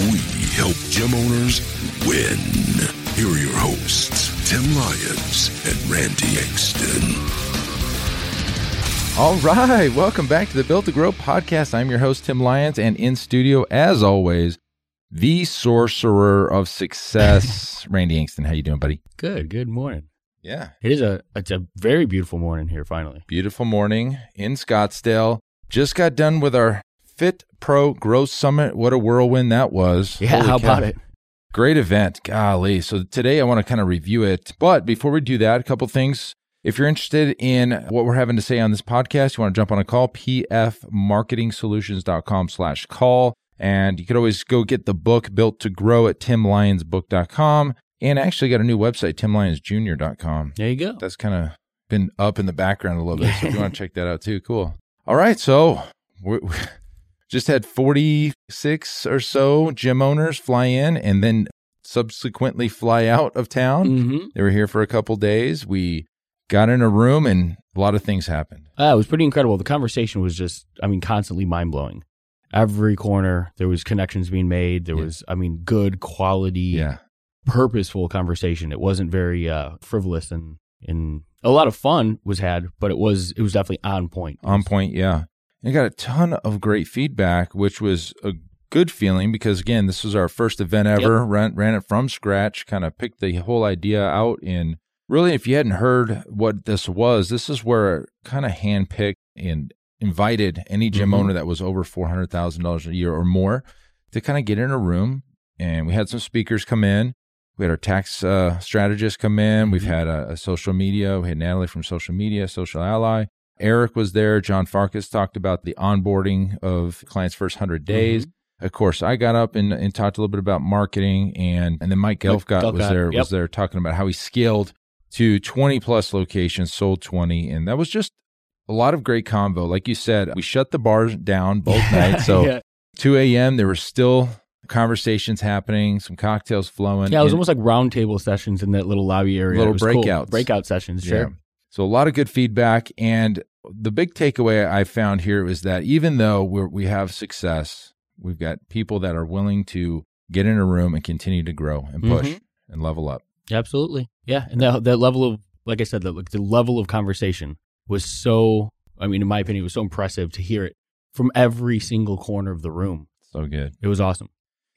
We help gym owners win. Here are your hosts, Tim Lyons and Randy Exton. All right, welcome back to the Built to Grow podcast. I'm your host Tim Lyons, and in studio, as always, the sorcerer of success, Randy Angston. How you doing, buddy? Good. Good morning. Yeah, It is a it's a very beautiful morning here. Finally. beautiful morning in Scottsdale. Just got done with our Fit Pro Growth Summit. What a whirlwind that was! Yeah. Holy how cow. about it? Great event. Golly. So today I want to kind of review it. But before we do that, a couple things. If you're interested in what we're having to say on this podcast, you want to jump on a call, pfmarketingsolutions.com slash call. And you could always go get the book built to grow at timlyonsbook.com. And I actually got a new website, timlyonsjr.com. There you go. That's kind of been up in the background a little bit. So if you want to check that out too, cool. All right. So we we just had 46 or so gym owners fly in and then subsequently fly out of town. Mm-hmm. They were here for a couple days. We got in a room and a lot of things happened. Uh, it was pretty incredible. The conversation was just, I mean, constantly mind blowing. Every corner, there was connections being made. There Yeah. was, I mean, good quality, Yeah. purposeful conversation. It wasn't very uh, frivolous and and a lot of fun was had, but it was it was definitely on point. On point. Yeah. And got a ton of great feedback, which was a good feeling because, again, this was our first event ever. Ran, ran it from scratch, kind of picked the whole idea out. And really, if you hadn't heard what this was, this is where kind of handpicked and invited any gym Mhm. owner that was over $400,000 a year or more to kind of get in a room. And we had some speakers come in. We had our tax uh, strategist come in. We've Mhm. had a, a social media. We had Natalie from social media, social ally. Eric was there. John Farkas talked about the onboarding of clients' first 100 mm-hmm. days. Of course, I got up and, and talked a little bit about marketing, and and then Mike Gelfgott was there yep. was there talking about how he scaled to 20 plus locations, sold 20, and that was just a lot of great convo. Like you said, we shut the bars down both nights, so yeah. 2 a.m. there were still conversations happening, some cocktails flowing. yeah, it was almost like roundtable sessions in that little lobby area. Little It was cool. breakouts. breakout sessions. Sure. So a lot of good feedback, and the big takeaway I found here was that even though we're, we have success, we've got people that are willing to get in a room and continue to grow and push Mhm. and level up. Absolutely. Yeah. And that, that level of, like I said, the, the level of conversation was so, I mean, in my opinion, it was so impressive to hear it from every single corner of the room. So good. It was awesome.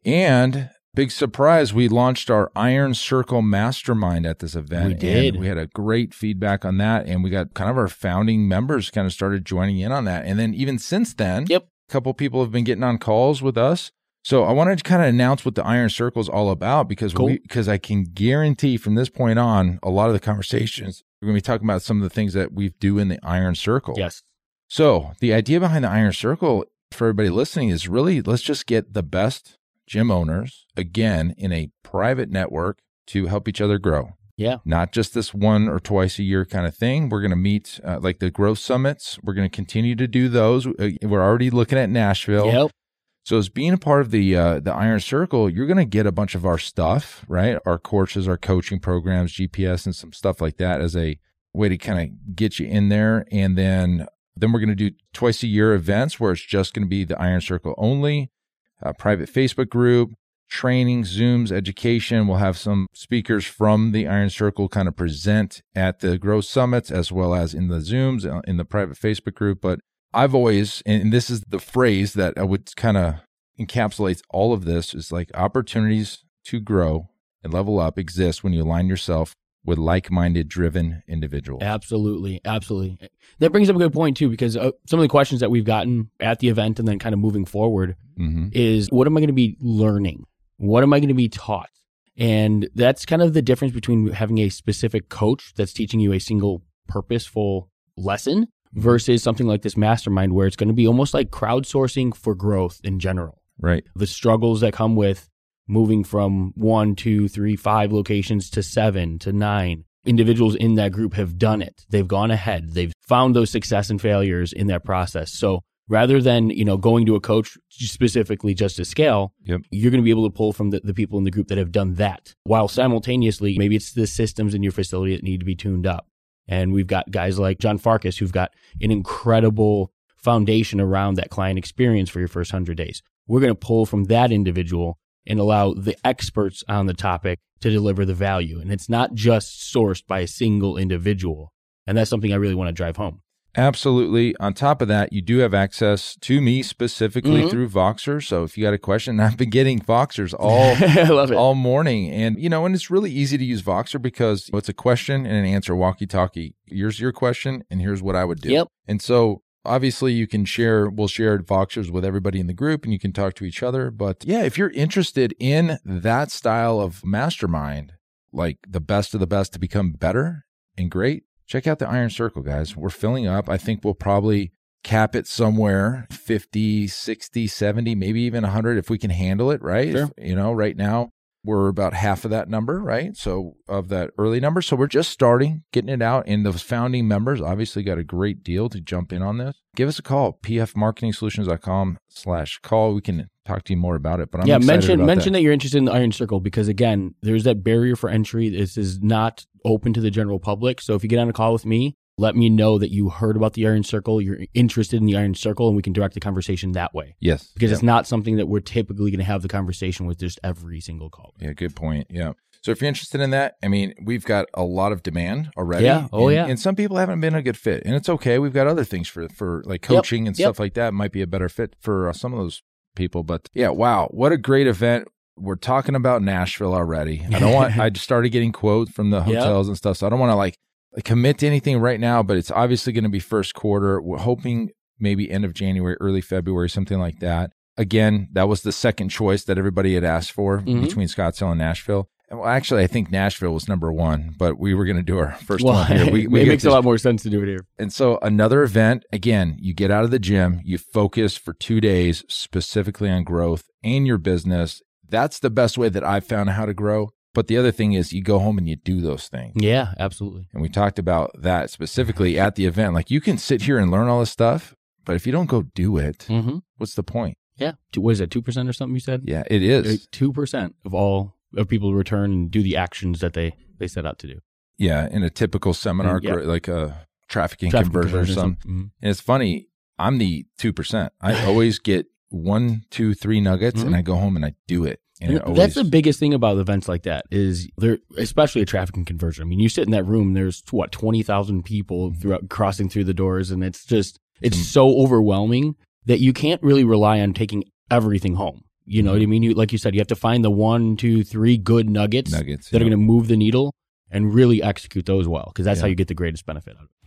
And big surprise, we launched our Iron Circle Mastermind at this event. We did. And we had a great feedback on that, and we got kind of our founding members kind of started joining in on that. And then even since then, Yep. a couple people have been getting on calls with us. So I wanted to kind of announce what the Iron Circle is all about because Cool. we because I can guarantee from this point on, a lot of the conversations we're going to be talking about some of the things that we do in the Iron Circle. Yes. So the idea behind the Iron Circle for everybody listening is really let's just get the best gym owners again in a private network to help each other grow. Yeah. Not just this one or twice a year kind of thing. We're going to meet uh, like the growth summits. We're going to continue to do those. Uh, We're already looking at Nashville. Yep. So as being a part of the uh, the Iron Circle, you're going to get a bunch of our stuff, right? Our courses, our coaching programs, GPS, and some stuff like that as a way to kind of get you in there. And then then we're going to do twice a year events where it's just going to be the Iron Circle only, a private Facebook group, training, Zooms, education. We'll have some speakers from the Iron Circle kind of present at the growth summits as well as in the Zooms uh, in the private Facebook group. But I've always, and this is the phrase that I would kind of encapsulates all of this is like opportunities to grow and level up exist when you align yourself with like-minded driven individuals. Absolutely. Absolutely. That brings up a good point, too, because uh, some of the questions that we've gotten at the event and then kind of moving forward hmm is what am I going to be learning? What am I going to be taught? And that's kind of the difference between having a specific coach that's teaching you a single purposeful lesson versus something like this mastermind where it's going to be almost like crowdsourcing for growth in general. Right. The struggles that come with moving from one, two, three, five locations to seven to nine. Individuals in that group have done it. They've gone ahead. They've found those success and failures in that process. So rather than, you know, going to a coach specifically just to scale, Yep. you're going to be able to pull from the, the people in the group that have done that while simultaneously, maybe it's the systems in your facility that need to be tuned up. And we've got guys like John Farkas who've got an incredible foundation around that client experience for your first 100 days. We're going to pull from that individual and allow the experts on the topic to deliver the value. And it's not just sourced by a single individual. And that's something I really want to drive home. Absolutely. On top of that, you do have access to me specifically Mhm. through Voxer. So if you got a question, I've been getting Voxers all all morning. And, you know, and it's really easy to use Voxer because it's a question and an answer walkie talkie. Here's your question, and here's what I would do. Yep. And so obviously you can share, we'll share Voxers with everybody in the group and you can talk to each other. But yeah, if you're interested in that style of mastermind, like the best of the best to become better and great, check out the Iron Circle, guys. We're filling up. I think we'll probably cap it somewhere 50, 60, 70, maybe even 100 if we can handle it, right? Sure. If- you know, right now we're about half of that number, right? So of that early number. So we're just starting, getting it out. And those founding members obviously got a great deal to jump in on this. Give us a call, pfmarketingsolutions.com slash call. We can talk to you more about it. But I'm yeah, mention mention that. that. you're interested in the Iron Circle because again, there's that barrier for entry. This is not open to the general public. So if you get on a call with me, let me know that you heard about the Iron Circle, you're interested in the Iron Circle, and we can direct the conversation that way. Yes. Because Yeah. it's not something that we're typically going to have the conversation with just every single call. Yeah, good point. Yeah. So if you're interested in that, I mean, we've got a lot of demand already. Yeah. Oh, and, yeah. And some people haven't been a good fit, and it's okay. We've got other things for for like coaching and Yep. stuff like that. Might be a better fit for uh, some of those people. But yeah, wow, what a great event. We're talking about Nashville already. I don't want. I just started getting quotes from the Yep. hotels and stuff, so I don't want to like commit to anything right now. But it's obviously going to be first quarter. We're hoping maybe end of January, early February, something like that. Again, that was the second choice that everybody had asked for Mhm. between Scottsdale and Nashville. Well, actually, I think Nashville was number one, but we were going to do our first Well, one here. We, we it makes a lot more sense to do it here. and so another event, again, you get out of the gym, you focus for two days specifically on growth and your business. That's the best way that I've found how to grow. But the other thing is you go home and you do those things. Yeah, absolutely. And we talked about that specifically at the event. Like you can sit here and learn all this stuff, but if you don't go do it, Mm-hmm. what's the point? Yeah. What is it? Two percent or something? You said. Yeah, it is. Two percent of all of people who return and do the actions that they they set out to do. Yeah, in a typical seminar, Mm, yeah. like a trafficking, Traffic conversion, or conversion, something. mhm. And it's funny, I'm the 2%. I always get one, two, three nuggets and Mhm. I go home and I do it. And, And always, that's the biggest thing about events like that is there, especially a traffic and conversion. I mean, you sit in that room, there's what twenty thousand people Mm-hmm. throughout crossing through the doors, and it's just it's Mm. so overwhelming that you can't really rely on taking everything home. You know what Mm-hmm. I mean? You, like you said, you have to find the one, two, three good nuggets, nuggets. that are going to move the needle and really execute those well, because that's how you get the greatest benefit out of it.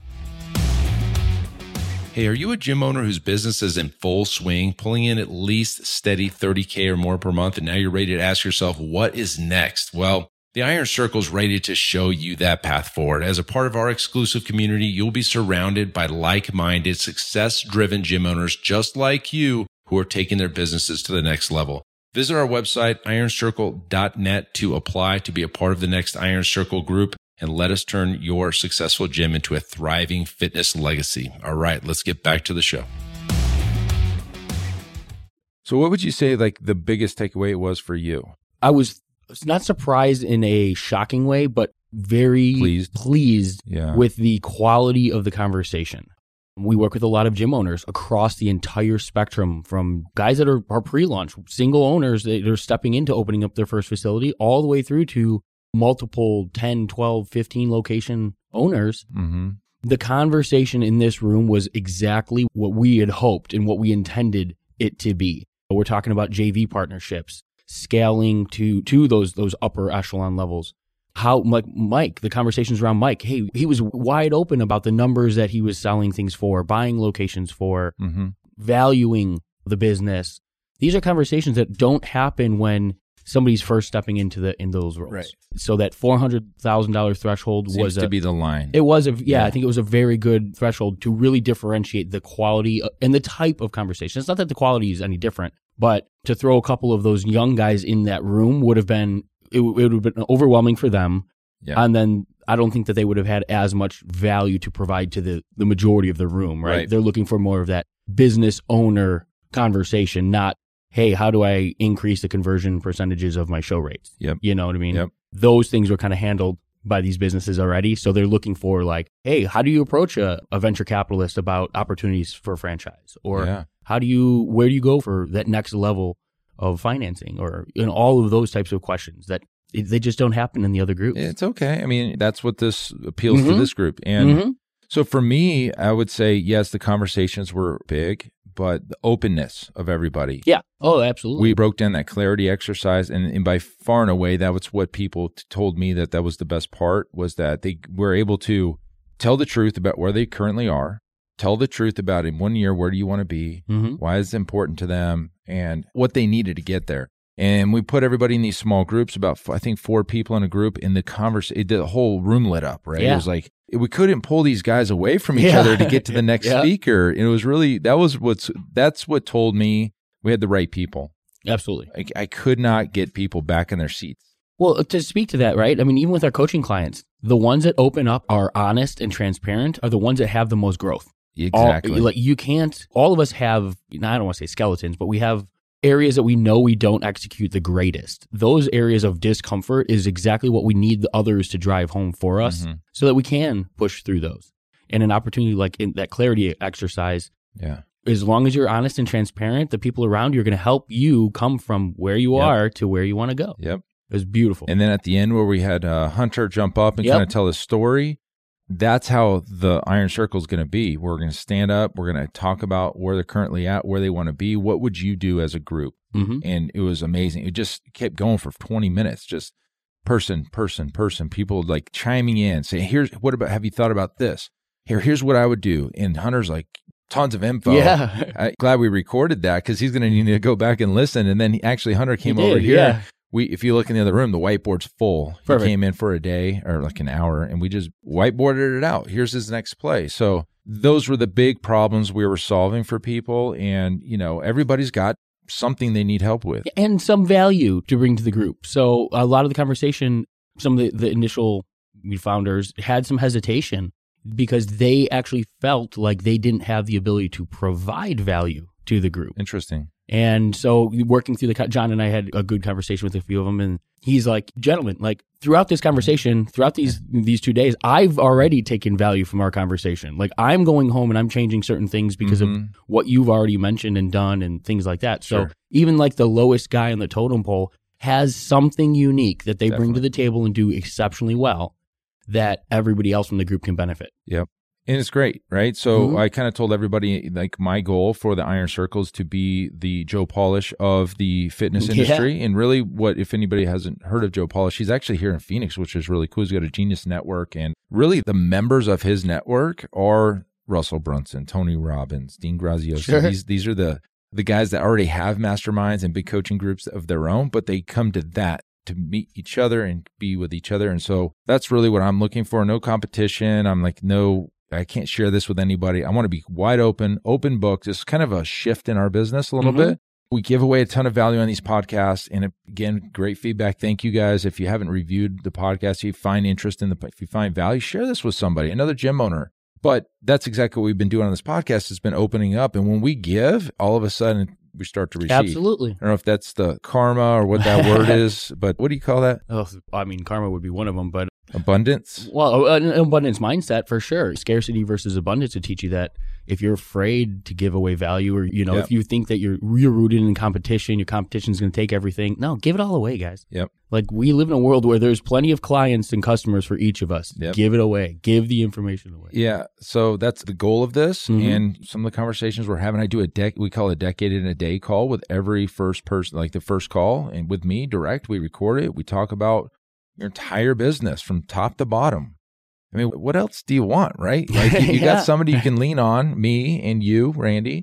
Hey, are you a gym owner whose business is in full swing, pulling in at least steady 30K or more per month, and now you're ready to ask yourself, what is next? Well, the Iron Circle is ready to show you that path forward. As a part of our exclusive community, you'll be surrounded by like minded, success driven gym owners just like you who are taking their businesses to the next level. Visit our website, ironcircle.net, to apply to be a part of the next Iron Circle group and let us turn your successful gym into a thriving fitness legacy. All right, let's get back to the show. So, what would you say like the biggest takeaway was for you? I was not surprised in a shocking way, but very Pleased. pleased Yeah. with the quality of the conversation. We work with a lot of gym owners across the entire spectrum from guys that are, are pre launch, single owners that are stepping into opening up their first facility, all the way through to multiple 10, 12, 15 location owners. mm-hmm. The conversation in this room was exactly what we had hoped and what we intended it to be. We're talking about JV partnerships, scaling to to those those upper echelon levels. How like Mike, the conversations around Mike, hey, he was wide open about the numbers that he was selling things for, buying locations for, Mm-hmm. valuing the business. These are conversations that don't happen when somebody's first stepping into the in those roles. Right. So that four hundred thousand dollar threshold Seems was to a, be the line. it was a yeah, Yeah. I think it was a very good threshold to really differentiate the quality uh, and the type of conversation. It's not that the quality is any different, But to throw a couple of those young guys in that room would have been it, it would have been overwhelming for them. Yeah. And then I don't think that they would have had as much value to provide to the the majority of the room, right? Right. They're looking for more of that business owner conversation, not hey, how do I increase the conversion percentages of my show rates? Yep. You know what I mean? Yep. Those things were kind of handled by these businesses already. So they're looking for like, hey, how do you approach a, a venture capitalist about opportunities for a franchise? Or Yeah. how do you where do you go for that next level of financing or you know all of those types of questions that they just don't happen in the other groups. It's okay. I mean, that's what this appeals to Mhm. this group. And Mhm. so for me, I would say, yes, the conversations were big, but the openness of everybody. Yeah. Oh, absolutely. We broke down that clarity exercise, and, and by far and away, that was what people t- told me that that was the best part was that they were able to tell the truth about where they currently are, tell the truth about in one year where do you want to be, hmm why is it important to them, and what they needed to get there. And we put everybody in these small groups, about I think four people in a group. In the conversation, the whole room lit up. Right? It was like we couldn't pull these guys away from each Yeah. other to get to the next Yeah. speaker. And it was really that was what's that's what told me we had the right people. Absolutely. I, I could not get people back in their seats. Well, uh, to speak to that, right? I mean, even with our coaching clients, the ones that open up are honest and transparent are the ones that have the most growth. All- Exactly. like you can't. All of us have. I don't want to say skeletons, but we have areas that we know we don't execute the greatest. Those areas of discomfort is exactly what we need the others to drive home for us, Mhm. so that we can push through those. And an opportunity like in that clarity exercise, yeah. as long as you're honest and transparent, the people around you are going to help you come from where you Yep. are to where you want to go. Yep. It was beautiful. And then at the end, where we had uh, Hunter jump up and Yep. kind of tell his story, that's how the Iron Circle is going to be. We're going to stand up. We're going to talk about where they're currently at, where they want to be. What would you do as a group? hmm And it was amazing. It just kept going for 20 minutes, just person, person, person, people like chiming in, saying, "Here's what about? Have you thought about this? Here, here's what I would do." And Hunter's like, tons of info. Yeah. I, glad we recorded that because he's going to need to go back and listen. And then he, actually, Hunter came He over did, here. yeah. We, if you look in the other room, the whiteboard's full. He came in for a day or like an hour, and we just whiteboarded it out. Here's his next play. So those were the big problems we were solving for people, and you know, everybody's got something they need help with. and some value to bring to the group. So a lot of the conversation, some of the, the initial founders had some hesitation because they actually felt like they didn't have the ability to provide value to the group. Interesting. And so working through the, John and I had a good conversation with a few of them and he's like, gentlemen, like throughout this conversation, throughout these, these two days, I've already taken value from our conversation. Like I'm going home and I'm changing certain things because of Mhm. what you've already mentioned and done and things like that. So Sure. even like the lowest guy on the totem pole has something unique that they bring to the table and do exceptionally well that everybody else from the group can benefit. And it's great, right? So Mhm. I kind of told everybody like my goal for the Iron Circles to be the Joe Polish of the fitness Yeah. industry. And really, what if anybody hasn't heard of Joe Polish, he's actually here in Phoenix, which is really cool. He's got a genius network, and really the members of his network are Russell Brunson, Tony Robbins, Dean Graziosi. Sure. These these are the the guys that already have masterminds and big coaching groups of their own, but they come to that to meet each other and be with each other. And so that's really what I'm looking for. No competition. I'm like, no, I can't share this with anybody. I want to be wide open, open book. It's kind of a shift in our business a little Mhm. bit. We give away a ton of value on these podcasts. And again, great feedback. Thank you guys. If you haven't reviewed the podcast, if you find interest in the, if you find value, share this with somebody, another gym owner. But that's exactly what we've been doing on this podcast. It's been opening up. And when we give, all of a sudden we start to receive. Absolutely. I don't know if that's the karma or what that word is, but what do you call that? Oh, I mean, karma would be one of them, but Abundance? well, an abundance mindset for sure. Scarcity versus abundance to teach you that if you're afraid to give away value, or you know, Yep. if you think that you're you're rooted in competition, your competition's going to take everything. No, give it all away, guys. Yep. Like we live in a world where there's plenty of clients and customers for each of us. Yep. Give it away. Give the information away. Yeah. So that's the goal of this. Mhm. And some of the conversations we're having, I do a deck, we call it a decade in a day call with every first person, like the first call and with me direct. We record it. We talk about your entire business from top to bottom. I mean, what else do you want, right? Like you, you Yeah. got somebody you can lean on, me and you, Randy,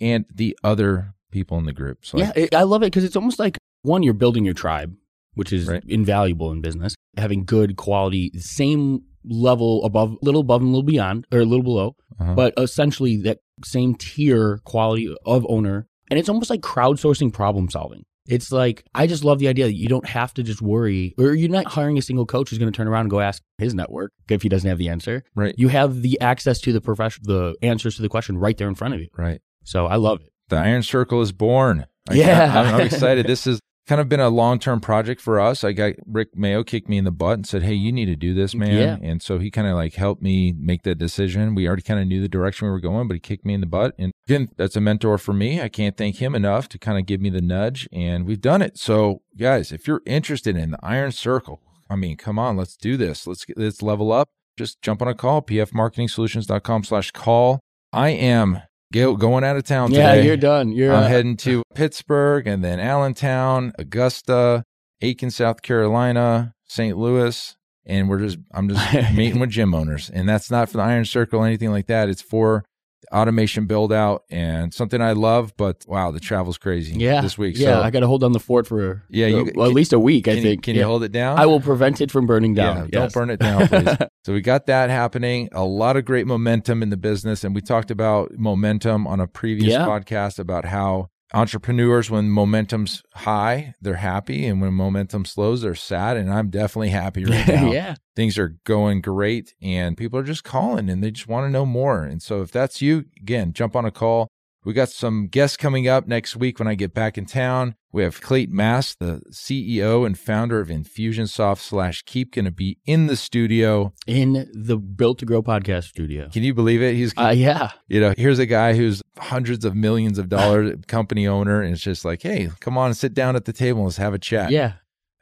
and the other people in the group. So yeah, it, I love it because it's almost like one, you're building your tribe, which is Right. invaluable in business. Having good quality, same level above, little above and a little beyond, or a little below, Uh-huh. but essentially that same tier quality of owner And it's almost like crowdsourcing problem solving. It's like, I just love the idea that you don't have to just worry, or you're not hiring a single coach who's going to turn around and go ask his network if he doesn't have the answer. Right. You have the access to the profession, the answers to the question right there in front of you. Right. So I love it. The Iron Circle is born. I- Yeah. I'm, I'm excited. This has kind of been a long term project for us. I got Rick Mayo kicked me in the butt and said, Hey, you need to do this, man. Yeah. And so he kind of like helped me make that decision. We already kind of knew the direction we were going, but he kicked me in the butt. And again, that's a mentor for me. I can't thank him enough to kind of give me the nudge. And we've done it. So, guys, if you're interested in the Iron Circle, I mean, come on, let's do this. Let's get, let's level up. Just jump on a call, pfmarketingsolutions.com slash call. I am go, going out of town Yeah, today. you're done. You're I'm uh, heading to Pittsburgh and then Allentown, Augusta, Aiken, South Carolina, St. Louis, and we're just I'm just meeting with gym owners, and that's not for the Iron Circle or anything like that. It's for automation build out and something I love. But wow, the travel's crazy. yeah, this week. Yeah, so, I got to hold down the fort for Yeah, uh, you- well, at least a week. can I you- think. can Yeah. you hold it down? I will prevent it from burning Yeah, down. don't burn it down, please. so we got that happening. A lot of great momentum in the business, and we talked about momentum on a previous Yeah. podcast about how entrepreneurs, when momentum's high, they're happy, and when momentum slows, they're sad. And I'm definitely happy right now. yeah. Things are going great, and people are just calling, and they just want to know more. And so, if that's you, again, jump on a call. We got some guests coming up next week when I get back in town. We have Clayton Mask, the CEO and founder of Infusionsoft slash Keap, going to be in the studio. In the Built to Grow podcast studio. Can you believe it? He's, Uh, yeah. you know, here's a guy who's hundreds of millions of dollars company owner, and it's just like, hey, come on and sit down at the table and let's have a chat. Yeah.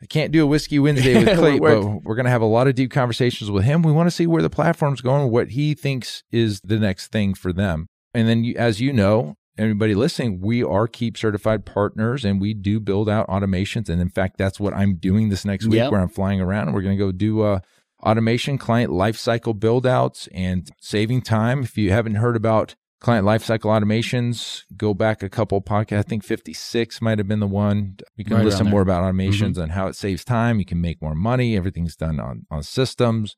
I can't do a whiskey Wednesday with Clayton, but we're going to have a lot of deep conversations with him. We want to see where the platform's going, what he thinks is the next thing for them. And then, you, as you know, everybody listening, we are Keap certified partners and we do build out automations. And in fact, that's what I'm doing this next week Yep. where I'm flying around and we're going to go do uh, automation client lifecycle build outs and saving time. If you haven't heard about client lifecycle automations, go back a couple podcasts. I think 56 might have been the one. You can Right listen more about automations and how it saves time. You can make more money. Everything's done on, on systems.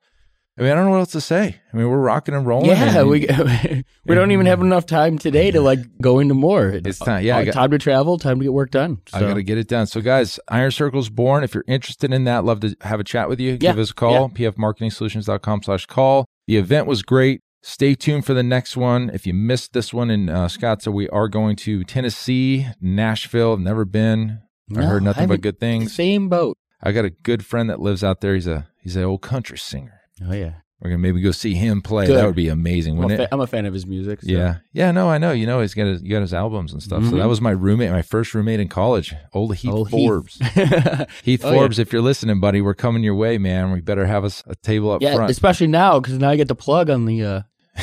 I mean, I don't know what else to say. I mean, we're rocking and rolling. Yeah, and- we we don't even have enough time today to like go into more. It's time- yeah, Uh, got- time to travel, time to get work done. I So, got to get it done. So, guys, Iron Circle's born. If you're interested in that, love to have a chat with you. Yeah, Give us a call, pfmarketingsolutions.com slash call. The event was great. Stay tuned for the next one. If you missed this one in uh, Scottsdale, we are going to Tennessee, Nashville. I've never been. I heard nothing but good things. Same boat. I got a good friend that lives out there. He's a he's an old country singer. Oh yeah, We're gonna maybe go see him play. Good. That would be amazing, I'm a, wouldn't fa- it? I'm a fan of his music. so- Yeah, yeah, no, I know. You know, he's got his, you got his albums and stuff. So Mhm. that was my roommate, my first roommate in college, old Heath Old Forbes. Heath. Heath Oh, yeah. Forbes, if you're listening, buddy, we're coming your way, man. We better have us a table up yeah, front. especially now because now I get the plug on the uh,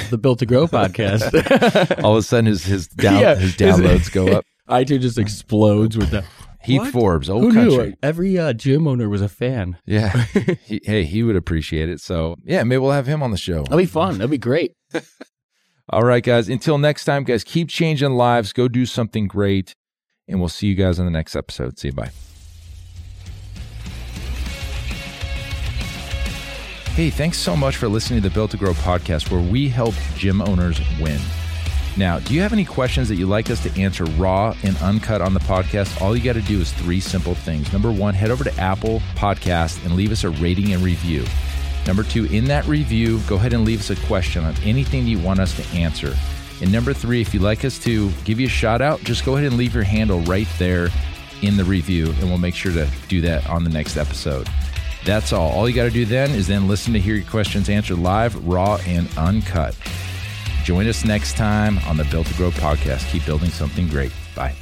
the Built to Grow podcast. All of a sudden, his his down Yeah, his his- downloads go up. iTunes just explodes with that. Heath What? Forbes, old Who country. knew? Every uh, gym owner was a fan. Yeah, he, hey, he would appreciate it. So yeah, maybe we'll have him on the show. That'd be fun. That'd be great. All right, guys. Until next time, guys, keep changing lives. Go do something great, and we'll see you guys in the next episode. See you. Bye. Hey, thanks so much for listening to the Built to Grow podcast, where we help gym owners win. Now, do you have any questions that you'd like us to answer raw and uncut on the podcast? All you got to do is three simple things. Number one, head over to Apple Podcast and leave us a rating and review. Number two, in that review, go ahead and leave us a question on anything you want us to answer. And number three, if you'd like us to give you a shout out, just go ahead and leave your handle right there in the review, and we'll make sure to do that on the next episode. That's all. All you got to do then is then listen to hear your questions answered live, raw, and uncut. Join us next time on the Built to Grow podcast. Keep building something great. Bye.